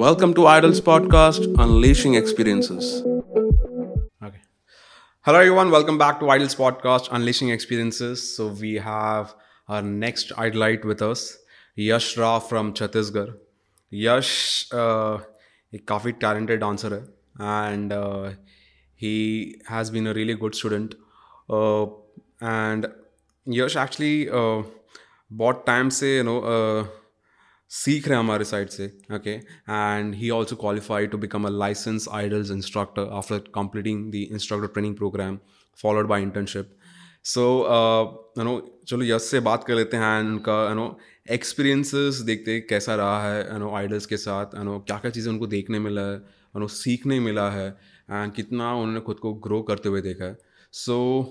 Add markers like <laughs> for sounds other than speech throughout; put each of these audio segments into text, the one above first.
Welcome to Idols Podcast, Unleashing Experiences. Okay. Hello, everyone. Welcome back to Idols Podcast, Unleashing Experiences. So, we have our next idolite with us, Yash Ra from Chhattisgarh. Yash uh, एक काफ़ी talented dancer है and uh, he has been a really good student. Uh, and Yash actually uh, बहुत time से you know सीख रहे हैं हमारे side से okay and he also qualified to become a license Idols instructor after completing the instructor training program followed by internship so you know चलो yes से बात कर लेते हैं उनका यू नो एक्सपीरियंसेस देखते कैसा रहा है यू नो आइडल्स के साथ यू नो क्या क्या चीज़ें उनको देखने मिला है यू नो सीखने मिला है एंड कितना उन्होंने खुद को ग्रो करते हुए देखा है। So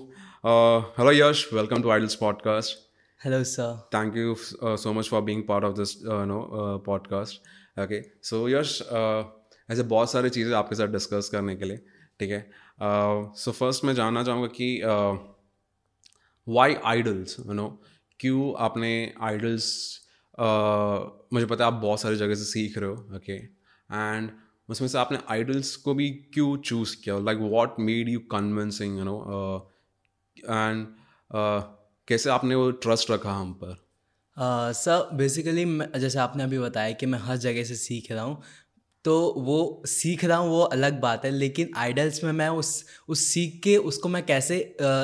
hello Yash welcome to Idols podcast Hello, sir. Thank you uh, so much for being part of this uh, no, uh, podcast. Okay, so Yash uh, ऐसे बहुत सारी चीज़ें आपके साथ डिस्कस करने के लिए ठीक है सो फ़र्स्ट मैं जानना चाहूँगा कि वाई आइडल्स यू नो क्यों आपने आइडल्स मुझे पता है आप बहुत सारी जगह से सीख रहे हो ओके एंड उसमें से आपने आइडल्स को भी क्यों चूज़ किया like what made you convincing you know and कैसे आपने वो ट्रस्ट रखा हम पर? सर बेसिकली जैसे आपने अभी बताया कि मैं हर जगह से सीख रहा हूँ तो वो सीख रहा हूँ, वो अलग बात है, लेकिन आइडल्स में मैं उस उस सीख के उसको मैं कैसे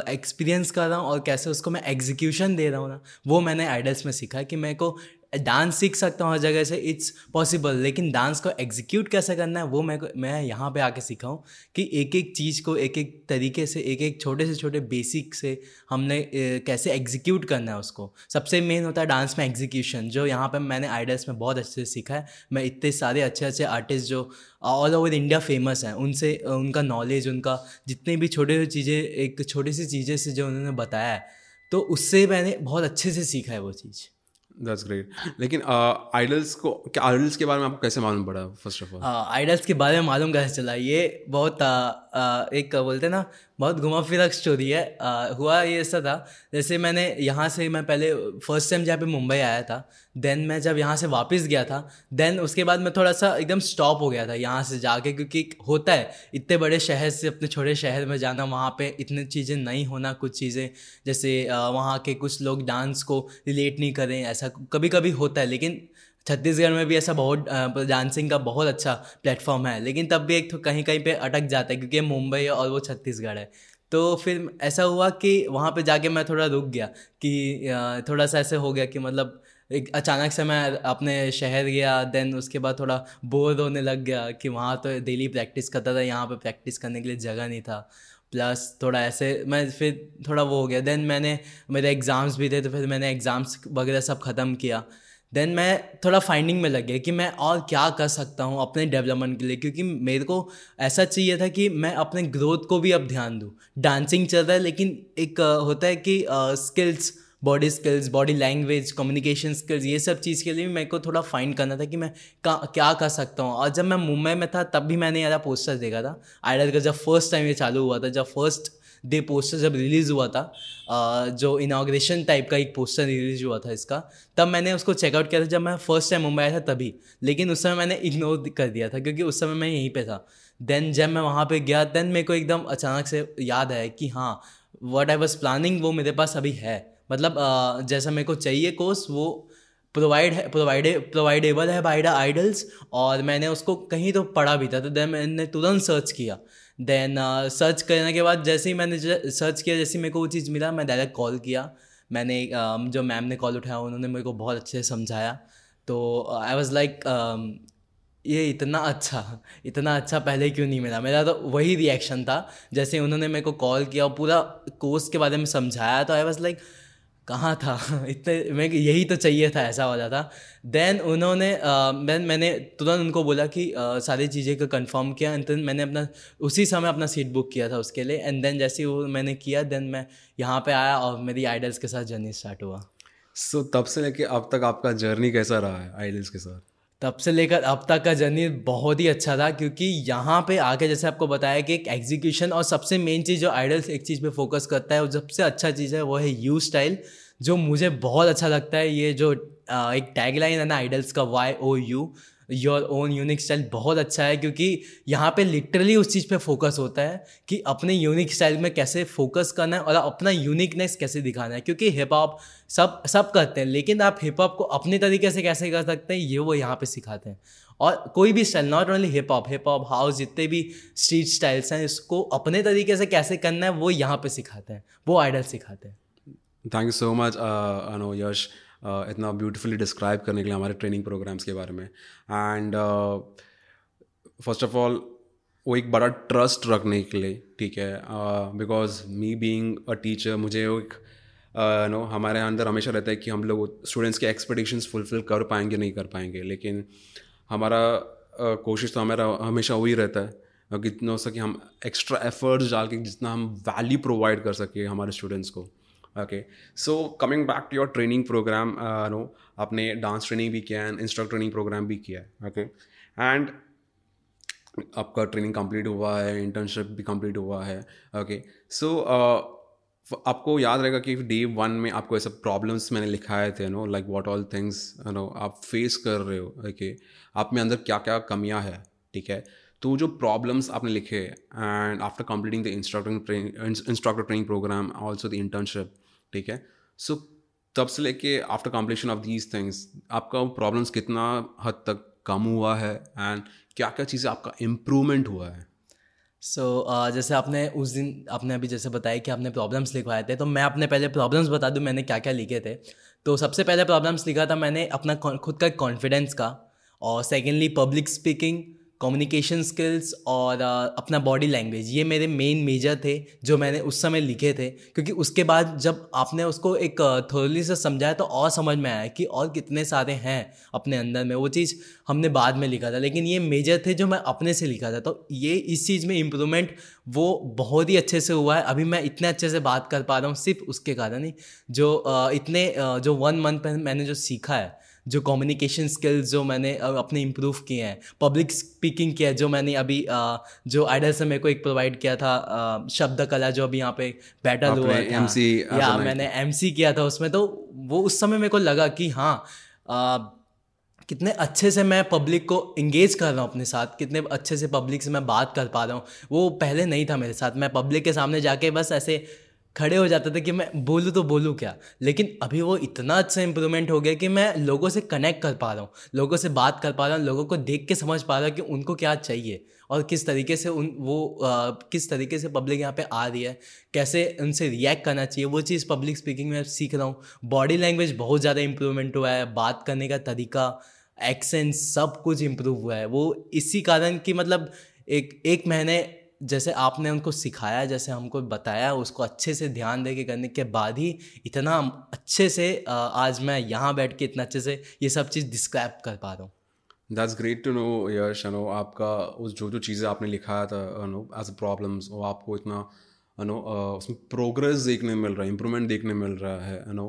एक्सपीरियंस कर रहा हूँ और कैसे उसको मैं एग्जीक्यूशन दे रहा हूँ ना, वो मैंने आइडल्स में सीखा कि मेरे को डांस सीख सकता हूँ हर जगह से इट्स पॉसिबल लेकिन डांस को एग्जीक्यूट कैसे करना है, वो मैं मैं यहाँ पे आके सीखा हूँ कि एक एक चीज़ को एक एक तरीके से एक एक छोटे से छोटे बेसिक से हमने कैसे एग्जीक्यूट करना है उसको। सबसे मेन होता है डांस में एग्जीक्यूशन जो यहाँ पे मैंने आइडल्स में बहुत अच्छे से सीखा है। मैं इतने सारे अच्छे अच्छे आर्टिस्ट जो ऑल ओवर इंडिया फ़ेमस हैं, उनसे, उनका नॉलेज उनका जितने भी छोटे छोटे चीज़ें, एक छोटी सी चीज़ें से जो उन्होंने बताया है तो उससे मैंने बहुत अच्छे से सीखा है वो चीज़। दैट्स ग्रेट लेकिन आइडल्स uh, को क्या आइडल्स के बारे में आपको कैसे मालूम पड़ा फ़र्स्ट ऑफ़ ऑल आइडल्स के बारे में मालूम कैसे चला? ये बहुत uh, uh, एक बोलते हैं ना बहुत घुमा फिरा स्टोरी है। आ, हुआ ये ऐसा था जैसे मैंने यहाँ से मैं पहले फ़र्स्ट टाइम जहाँ पे मुंबई आया था देन मैं जब यहाँ से वापस गया था देन उसके बाद मैं थोड़ा सा एकदम स्टॉप हो गया था यहाँ से जाके क्योंकि होता है इतने बड़े शहर से अपने छोटे शहर में जाना वहाँ पे इतनी चीज़ें नहीं होना कुछ चीज़ें जैसे वहाँ के कुछ लोग डांस को रिलेट नहीं करें ऐसा कभी कभी होता है लेकिन छत्तीसगढ़ में भी ऐसा बहुत डांसिंग का बहुत अच्छा प्लेटफॉर्म है, लेकिन तब भी एक तो कहीं कहीं पे अटक जाता है, क्योंकि मुंबई और वो छत्तीसगढ़ है। तो फिर ऐसा हुआ कि वहाँ पे जाके मैं थोड़ा रुक गया कि थोड़ा सा ऐसे हो गया कि मतलब एक अचानक से मैं अपने शहर गया देन उसके बाद थोड़ा बोर होने लग गया कि वहाँ तो डेली प्रैक्टिस करता था, यहाँ पे प्रैक्टिस करने के लिए जगह नहीं था। प्लस थोड़ा ऐसे मैं फिर थोड़ा वो हो गया देन मैंने, मेरे एग्ज़ाम्स भी थे तो फिर मैंने एग्ज़ाम्स वगैरह सब ख़त्म किया। देन मैं थोड़ा फाइंडिंग में लग गया कि मैं और क्या कर सकता हूँ अपने डेवलपमेंट के लिए, क्योंकि मेरे को ऐसा चाहिए था कि मैं अपने ग्रोथ को भी अब ध्यान दूँ। डांसिंग चल रहा है, लेकिन एक होता है कि skills body skills body language communication skills ये सब चीज़ के लिए भी मेरे को थोड़ा फाइंड करना था कि मैं क्या कर सकता हूँ। और जब मैं मुंबई में था, तब भी मैंने यार पोस्टर देखा था। आइडल का जब फ़र्स्ट टाइम ये चालू हुआ था, जब फ़र्स्ट डे पोस्टर जब रिलीज़ हुआ था जो इनाग्रेशन टाइप का एक पोस्टर रिलीज़ हुआ था इसका, तब मैंने उसको चेकआउट किया था जब मैं फ़र्स्ट टाइम मुंबई आया था तभी। लेकिन उस समय मैंने इग्नोर कर दिया था क्योंकि उस समय मैं यहीं पे था। देन जब मैं वहाँ पे गया देन मेरे को एकदम अचानक से याद आया कि हाँ वट आई वॉज़ प्लानिंग वो मेरे पास अभी है। मतलब जैसा मेरे को चाहिए कोर्स वो प्रोवाइड है प्रोवाइडे प्रोवाइडेबल है द आइडल्स और मैंने उसको कहीं तो पढ़ा भी था तो देन मैंने तुरंत सर्च किया। देन सर्च uh, करने के बाद जैसे ही मैंने सर्च किया जैसे ही मेरे को वो चीज़ मिला मैं डायरेक्ट कॉल किया। मैंने uh, जो मैम ने कॉल उठाया उन्होंने मेरे को बहुत अच्छे से समझाया। तो आई वॉज़ लाइक ये इतना अच्छा इतना अच्छा पहले क्यों नहीं मिला? मेरा तो वही रिएक्शन था। जैसे उन्होंने मेरे को कॉल किया और पूरा कोर्स के बारे में समझाया तो आई वॉज़ लाइक कहाँ था? <laughs> इतने मैं यही तो चाहिए था ऐसा वाला था। देन उन्होंने देन मैंने तुरंत उनको बोला कि uh, सारी चीज़ें का कंफर्म किया एंड देन मैंने अपना उसी समय अपना सीट बुक किया था उसके लिए। एंड देन जैसे वो मैंने किया देन मैं यहाँ पे आया और मेरी आइडल्स के साथ जर्नी स्टार्ट हुआ। सो so, तब से लेके अब तक आपका जर्नी कैसा रहा है आइडल्स के साथ? तब से लेकर अब तक का जर्नी बहुत ही अच्छा था क्योंकि यहाँ पे आके जैसे आपको बताया कि एक एग्जीक्यूशन और सबसे मेन चीज़ जो आइडल्स एक चीज़ पे फोकस करता है, और सबसे अच्छा चीज़ है वो है यू स्टाइल जो मुझे बहुत अच्छा लगता है ये जो एक टैगलाइन है ना आइडल्स का Y O U your own unique style बहुत अच्छा है क्योंकि यहाँ पे लिटरली उस चीज़ पे फोकस होता है कि अपने यूनिक स्टाइल में कैसे फोकस करना है और अपना यूनिकनेस कैसे दिखाना है। क्योंकि हिप हॉप सब सब करते हैं, लेकिन आप हिप हॉप को अपने तरीके से कैसे कर सकते हैं, ये वो यहाँ पे सिखाते हैं। और कोई भी style not only hip hop hip hop house जितने भी स्ट्रीट स्टाइल्स हैं, इसको अपने तरीके से कैसे करना है, वो यहाँ पे सिखाते हैं, वो आइडल सिखाते हैं। थैंक यू सो मच अनो यश इतना ब्यूटीफुली डिस्क्राइब करने के लिए हमारे ट्रेनिंग प्रोग्राम्स के बारे में। एंड फ़र्स्ट ऑफ़ ऑल वो एक बड़ा ट्रस्ट रखने के लिए ठीक है? Because me being a teacher मुझे एक नो हमारे अंदर हमेशा रहता है कि हम लोग स्टूडेंट्स के एक्सपेक्टेशंस फुलफिल कर पाएँगे नहीं कर पाएँगे। लेकिन हमारा uh, कोशिश तो हमारा हमेशा वही रहता है कितना हो सके हम एक्स्ट्रा एफर्ट्स डाल के जितना हम वैल्यू प्रोवाइड कर सके हमारे स्टूडेंट्स को। Okay so coming back to your training program know आपने डांस ट्रेनिंग भी किया है इंस्ट्रक्टर ट्रेनिंग प्रोग्राम भी किया है ओके एंड आपका ट्रेनिंग कंप्लीट हुआ है इंटर्नशिप भी कंप्लीट हुआ है ओके सो uh, आपको याद रहेगा कि डे वन में आपको ऐसे प्रॉब्लम्स मैंने लिखाए थे know like what all things know आप फेस कर रहे हो ओके आप में अंदर क्या क्या कमियाँ है ठीक है? तो जो प्रॉब्लम्स आपने लिखे and after completing the instructor instructor training program also the internship ठीक है? सो so, तब से लेके after completion of these things आपका प्रॉब्लम्स कितना हद तक कम हुआ है? एंड क्या क्या चीज़ें आपका इम्प्रूवमेंट हुआ है? सो so, uh, जैसे आपने उस दिन आपने अभी जैसे बताया कि आपने प्रॉब्लम्स लिखवाए थे तो मैं अपने पहले प्रॉब्लम्स बता दूँ मैंने क्या क्या लिखे थे। तो सबसे पहले प्रॉब्लम्स लिखा था मैंने अपना खुद का कॉन्फिडेंस का। और secondly public speaking communication skills और अपना बॉडी लैंग्वेज ये मेरे मेन मेजर थे, जो मैंने उस समय लिखे थे। क्योंकि उसके बाद जब आपने उसको एक थोरली से समझाया तो और समझ में आया कि और कितने सारे हैं अपने अंदर में। वो चीज़ हमने बाद में लिखा था, लेकिन ये मेजर थे जो मैं अपने से लिखा था। तो ये इस चीज़ में इम्प्रूवमेंट वो बहुत ही अच्छे से हुआ है। अभी मैं इतने अच्छे से बात कर पा रहा हूँ सिर्फ़ उसके कारण ही। जो इतने जो वन मंथ मैंने जो सीखा है जो कम्युनिकेशन स्किल्स जो मैंने अपने इम्प्रूव किए हैं पब्लिक स्पीकिंग किया है जो मैंने अभी जो आइडल से मेरे को एक प्रोवाइड किया था शब्द कला जो अभी यहाँ पे बैटल हुआ है एमसी या मैंने एमसी किया था उसमें तो वो उस समय मेरे को लगा कि हाँ कितने अच्छे से मैं पब्लिक को इंगेज कर रहा हूँ अपने साथ कितने अच्छे से पब्लिक से मैं बात कर पा रहा हूँ। वो पहले नहीं था मेरे साथ मैं पब्लिक के सामने जाके बस ऐसे खड़े हो जाते थे कि मैं बोलूँ तो बोलूँ क्या? लेकिन अभी वो इतना अच्छा इंप्रूवमेंट हो गया कि मैं लोगों से कनेक्ट कर पा रहा हूँ लोगों से बात कर पा रहा हूँ लोगों को देख के समझ पा रहा हूँ कि उनको क्या चाहिए और किस तरीके से उन वो आ, किस तरीके से पब्लिक यहाँ पे आ रही है कैसे उनसे रिएक्ट करना चाहिए वो चीज़ पब्लिक स्पीकिंग में सीख रहा हूँ। बॉडी लैंग्वेज बहुत ज़्यादा इंप्रूवमेंट हुआ है बात करने का तरीका एक्सेंट सब कुछ इम्प्रूव हुआ है। वो इसी कारण कि मतलब एक एक महीने जैसे आपने उनको सिखाया, जैसे हमको बताया, उसको अच्छे से ध्यान दे के करने के बाद ही इतना अच्छे से आज मैं यहाँ बैठ के इतना अच्छे से ये सब चीज़ डिस्क्राइब कर पा रहा हूँ। That's great to know Yash know आपका उस जो जो चीज़ें आपने लिखाया था नो एज प्रॉब्लम्स वो आपको इतना नो उसमें प्रोग्रेस देखने मिल रहा है इम्प्रूवमेंट देखने मिल रहा है know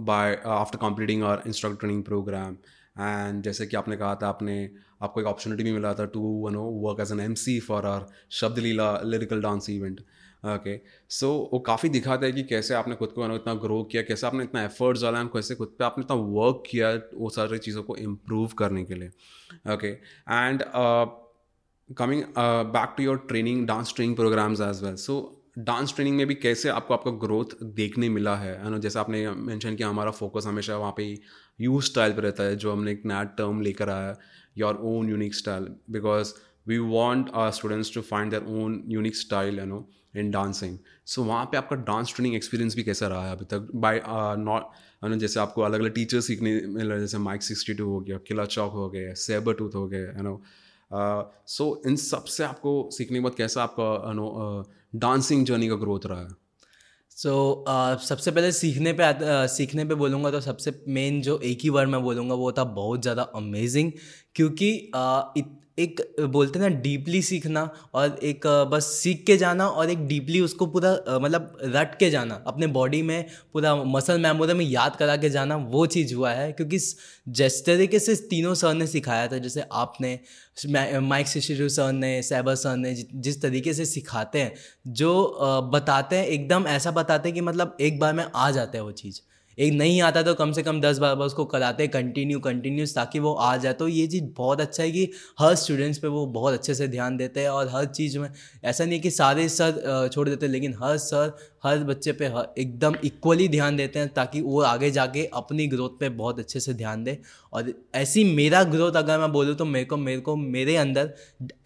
by after completing our instructor training program and जैसे कि आपने कहा था, आपने, आपको एक अपॉर्चुनिटी भी मिला था to you know work as an M C for our Shabd Leela lyrical dance event okay so वो काफ़ी दिखाता है कि कैसे आपने खुद को इतना ग्रो किया, कैसे आपने इतना एफर्ट्स डाला कैसे खुद पे आपने इतना वर्क किया वो सारी चीज़ों को इम्प्रूव करने के लिए. Okay and coming back to your training dance training programs as well so dance training में भी कैसे आपको आपका ग्रोथ देखने मिला है? नो, जैसे आपने मेंशन किया हमारा फोकस हमेशा वहाँ पे यूज़ स्टाइल पर रहता है, जो हमने एक नया टर्म लेकर आया your own unique style because we want our students to find their own unique style you know in dancing so वहाँ पे आपका डांस ट्रेनिंग एक्सपीरियंस भी कैसा रहा है अभी तक? बाय नॉट जैसे आपको अलग अलग टीचर सीखने मिल रहे हैं, जैसे माइक सिक्सटी टू हो गया किला चौक हो गया सेबर टूथ हो गया यू नो सो इन सबसे आपको सीखने के बाद कैसा आपका नो डांसिंग जर्नी का ग्रोथ रहा है? सो so, uh, सबसे पहले सीखने पे uh, सीखने पे बोलूँगा तो सबसे मेन जो एक ही वर्ड मैं बोलूँगा वो था बहुत ज़्यादा अमेजिंग क्योंकि uh, इत, एक, बोलते ना डीपली सीखना और एक बस सीख के जाना और एक डीपली उसको पूरा मतलब रट के जाना, अपने बॉडी में पूरा मसल मेमोरी में याद करा के जाना, वो चीज़ हुआ है। क्योंकि जिस तरीके से तीनों सर ने सिखाया था, जैसे आपने माइक शिशिरू सर ने सैबर सर ने जिस तरीके से सिखाते हैं, जो बताते हैं, एकदम ऐसा बताते हैं कि मतलब एक बार में आ जाता है वो चीज़। एक नहीं आता तो कम से कम दस बार बार उसको कराते कंटिन्यू कंटिन्यूस ताकि वो आ जाए। तो ये चीज़ बहुत अच्छा है कि हर स्टूडेंट्स पे वो बहुत अच्छे से ध्यान देते हैं और हर चीज़ में ऐसा नहीं कि सारे सर छोड़ देते लेकिन हर सर, हर बच्चे पे हर एकदम इक्वली ध्यान देते हैं, ताकि वो आगे जाके अपनी ग्रोथ पे बहुत अच्छे से ध्यान दे। और ऐसी मेरा ग्रोथ अगर मैं बोलूँ तो मेरे को मेरे को, मेरे अंदर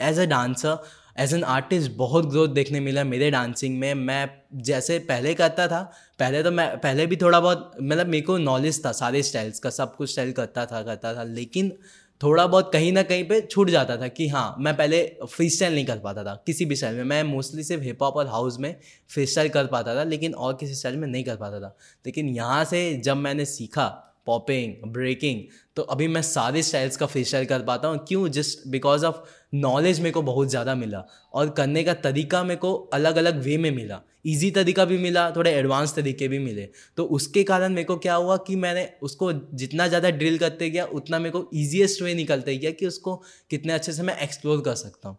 as a dancer as an artist बहुत ग्रोथ देखने मिला मेरे डांसिंग में। मैं जैसे पहले करता था, पहले तो मैं, पहले भी थोड़ा बहुत मतलब मेरे को नॉलेज था, सारे स्टाइल्स का, सब कुछ स्टाइल करता था करता था, लेकिन थोड़ा बहुत कहीं ना कहीं पे छूट जाता था कि हाँ मैं पहले फ्री स्टाइल नहीं कर पाता था, किसी भी स्टाइल में। मैं मोस्टली सिर्फ़ हिप हॉप और हाउस में फ्री स्टाइल कर पाता था, लेकिन और किसी स्टाइल में नहीं कर पाता था। लेकिन यहाँ से जब मैंने सीखा पॉपिंग ब्रेकिंग तो अभी मैं सारे स्टाइल्स का स्टाइल कर पाता हूँ। क्यों? जस्ट बिकॉज़ ऑफ़ नॉलेज मेरे को बहुत ज़्यादा मिला और करने का तरीका मेरे को अलग अलग वे में मिला। ईजी तरीका भी मिला, थोड़े एडवांस तरीके भी मिले। तो उसके कारण मेरे को क्या हुआ कि मैंने उसको जितना ज़्यादा ड्रिल करते गया, उतना मेरे को ईजिएस्ट वे निकलते गया कि उसको कितने अच्छे से मैं एक्सप्लोर कर सकता हूँ।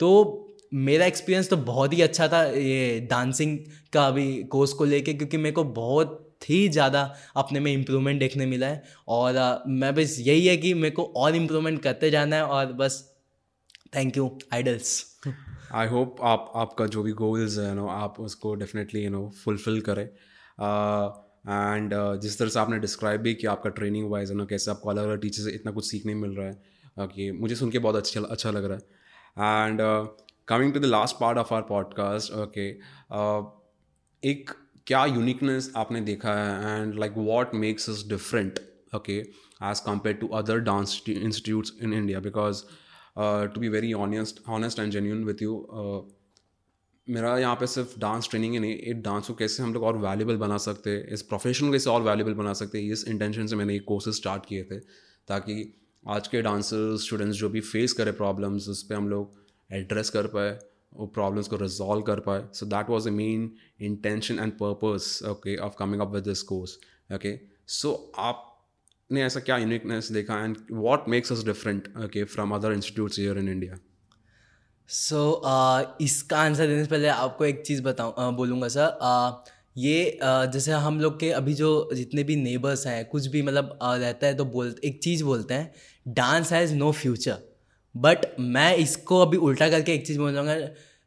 तो मेरा एक्सपीरियंस तो बहुत ही अच्छा था ये डांसिंग का अभी कोर्स को लेके, क्योंकि मेरे को बहुत ही ज़्यादा अपने में इम्प्रूवमेंट देखने मिला है। और आ, मैं बस यही है कि मेरे को और इम्प्रूवमेंट करते जाना है और बस thank you Idols I hope आप आपका जो भी गोल्स है नो आप उसको डेफिनेटली यू नो फुलफिल करें। एंड uh, जिस तरह से आपने डिस्क्राइब भी किया आपका ट्रेनिंग वाइज है ना कैसे आपको अलग अलग टीचर से इतना कुछ सीखने मिल रहा है कि मुझे सुन के बहुत अच्छा अच्छा लग रहा है। And coming to the last part of our podcast okay एक क्या यूनिकनेस आपने देखा है and like what makes is different okay as compare to other dance institutes in India because to be very honest honest and genuine with you मेरा यहाँ पे सिर्फ़ dance training ही नहीं इस डांस को कैसे हम लोग और वैल्यूबल बना सकते हैं? इस प्रोफेशन को कैसे और वैल्यूबल बना सकते हैं? इस इंटेंशन से मैंने ये कोर्सेज स्टार्ट किए थे, ताकि आज के डांसर्स स्टूडेंट्स जो भी फेस करें प्रॉब्लम्स उस पर हम लोग एड्रेस कर पाए। वो प्रॉब्लम्स को रिजॉल्व कर पाए. So that was the main intention and purpose okay of coming up with this course okay so आपने ऐसा क्या यूनिकनेस देखा and what makes us different okay from other institutes here in India so इसका answer देने से पहले आपको एक चीज़ बताऊँ बोलूँगा सर ये जैसे हम लोग के अभी जो जितने भी नेबर्स हैं, कुछ भी मतलब रहता है तो बोल, एक चीज़ बोलते हैं dance has no future but मैं इसको अभी उल्टा करके एक चीज़ बोलूँगा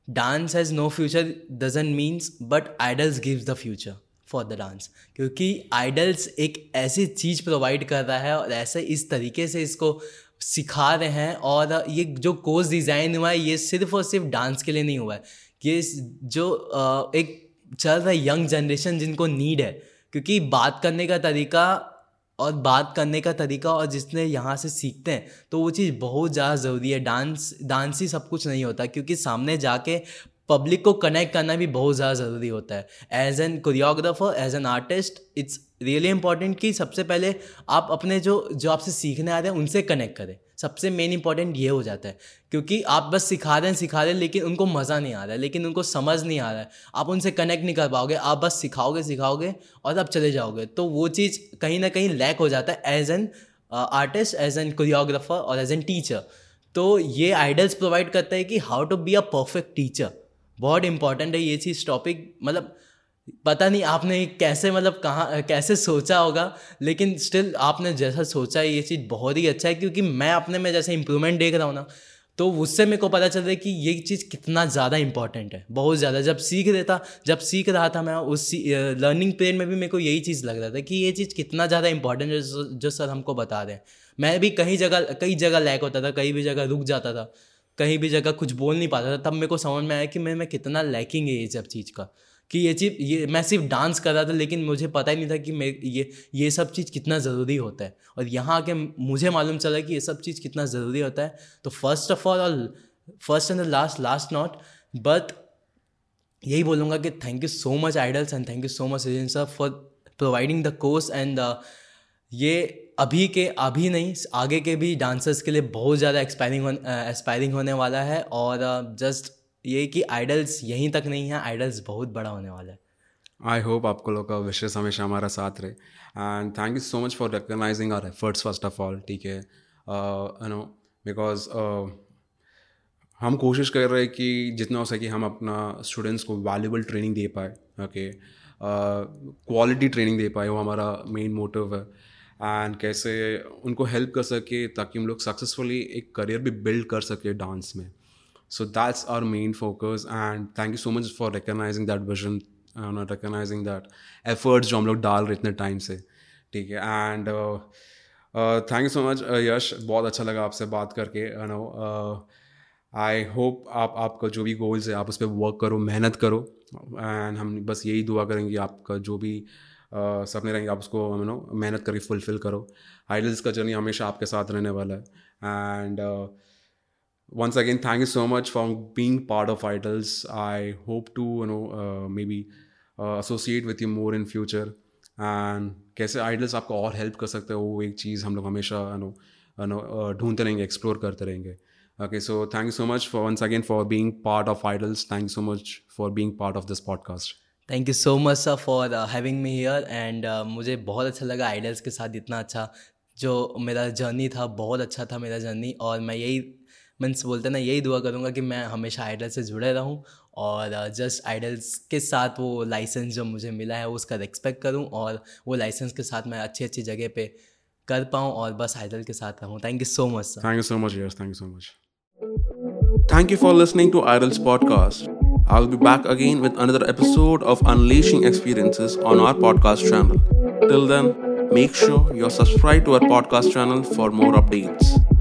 dance has no future doesn't means but Idols gives the future for the dance क्योंकि आइडल्स एक ऐसी चीज़ प्रोवाइड कर रहा है और ऐसे इस तरीके से इसको सिखा रहे हैं और ये जो कोर्स डिज़ाइन हुआ है, ये सिर्फ़ और सिर्फ़ डांस के लिए नहीं हुआ है। ये जो एक चल रहा है यंग जनरेशन जिनको नीड है। क्योंकि बात करने का तरीका और बात करने का तरीका और जिसने यहाँ से सीखते हैं तो वो चीज़ बहुत ज़्यादा ज़रूरी है। डांस डांस ही सब कुछ नहीं होता, क्योंकि सामने जाके पब्लिक को कनेक्ट करना भी बहुत ज़्यादा ज़रूरी होता है। As an choreographer as an artist it's really important कि सबसे पहले आप अपने जो जो आपसे सीखने आ रहे हैं, उनसे कनेक्ट करें। सबसे मेन इंपॉर्टेंट ये हो जाता है। क्योंकि आप बस सिखा हैं सिखा हैं लेकिन उनको मज़ा नहीं आ रहा है, लेकिन उनको समझ नहीं आ रहा है। आप उनसे कनेक्ट नहीं कर पाओगे, आप बस सिखाओगे सिखाओगे और आप चले जाओगे। तो वो चीज़ कहीं ना कहीं लैक हो जाता है as an artist as an choreographer और एज एन टीचर तो ये आइडल्स प्रोवाइड करता है कि how to be a perfect teacher बहुत इंपॉर्टेंट है ये चीज़ टॉपिक मतलब पता नहीं आपने कैसे मतलब कहाँ, कैसे सोचा होगा, लेकिन स्टिल आपने जैसा सोचा है ये चीज़ बहुत ही अच्छा है, क्योंकि मैं अपने में जैसे इंप्रूवमेंट देख रहा हूँ ना तो उससे मेरे को पता चल रहा है कि ये चीज़ कितना ज़्यादा इंपॉर्टेंट है, बहुत ज़्यादा। जब सीख था जब सीख रहा था मैं उस लर्निंग पीरियड में भी मेरे को यही चीज़ लग रहा था कि ये चीज़ कितना ज़्यादा इंपॉर्टेंट है, जो सर हमको बता हैं मैं भी कहीं जगह, कई जगह लैक होता था, कहीं भी जगह रुक जाता था, कहीं भी जगह कुछ बोल नहीं पाता था, तब मेरे को समझ में आया कि मैं मैं कितना लैकिंग है ये सब चीज़ का। कि ये चीज़ ये मैं सिर्फ़ डांस कर रहा था लेकिन मुझे पता ही नहीं था कि मैं ये ये सब चीज़ कितना ज़रूरी होता है। और यहाँ आके मुझे मालूम चला कि ये सब चीज़ कितना ज़रूरी होता है। तो फ़र्स्ट ऑफ़ ऑल और first and the last last not but यही बोलूँगा कि thank you so much Idols and thank you so much Sachin sir for providing the course and ये अभी के अभी नहीं आगे के भी डांसर्स के लिए बहुत ज़्यादा एक्सपायरिंग एक्सपायरिंग होने वाला है। और जस्ट uh, ये कि आइडल्स यहीं तक नहीं है आइडल्स बहुत बड़ा होने वाला है। आई होप आपको लोग का विशेष हमेशा हमारा साथ रहे। And thank you so much for recognizing our efforts first of all ठीक है? यू नो बिकॉज़ हम कोशिश कर रहे हैं कि जितना हो सके हम अपना स्टूडेंट्स को वैल्यूबल ट्रेनिंग दे पाए ओके क्वालिटी ट्रेनिंग दे पाए, वो हमारा मेन मोटिव है। एंड कैसे उनको हेल्प कर सके ताकि हम लोग सक्सेसफुली एक करियर भी बिल्ड कर सके डांस में। So that's our main focus and thank you so much for recognizing that vision recognizing that efforts जो हम लोग डाल रहे इतने टाइम से ठीक है and thank you so much Yash बहुत अच्छा लगा आपसे बात करके यू नो आई होप आप आपका जो भी गोल्स है आप उस पर वर्क करो मेहनत करो एंड हम बस यही दुआ करेंगे आपका जो भी uh, सपने रहेंगे आप उसको यू नो मेहनत करके फुलफिल करो आइडल्स का जर्नी हमेशा आपके साथ रहने वाला है and once again thank you so much for being part of idols. I hope to you know uh, maybe uh, associate with you more in future. And कैसे आइडल्स आपको और हेल्प कर सकते हैं वो एक चीज़ हम लोग हमेशा नो नो ढूंढते रहेंगे एक्सप्लोर करते रहेंगे। Okay so thank you so much for once again for being part of Idols thank you so much for being part of this podcast thank you so much sir for having me here and मुझे बहुत अच्छा लगा idols के साथ इतना अच्छा जो मेरा जर्नी था बहुत अच्छा था मेरा जर्नी और मैं यही मीन्स बोलते ना यही दुआ करूँगा कि मैं हमेशा आइडल से जुड़े रहूँ और जस्ट uh, आइडल्स के साथ वो लाइसेंस जो मुझे मिला है उसका रिस्पेक्ट करूँ और वो लाइसेंस के साथ मैं अच्छी अच्छी जगह पे कर पाऊँ और बस आइडल के साथ रहूँ thank you so much thank you so much yes thank you so much Thank you for listening to Idol's podcast. I'll be back again with another episode of Unleashing Experiences on our podcast channel. Till then, make sure you're subscribed to our podcast channel for more updates.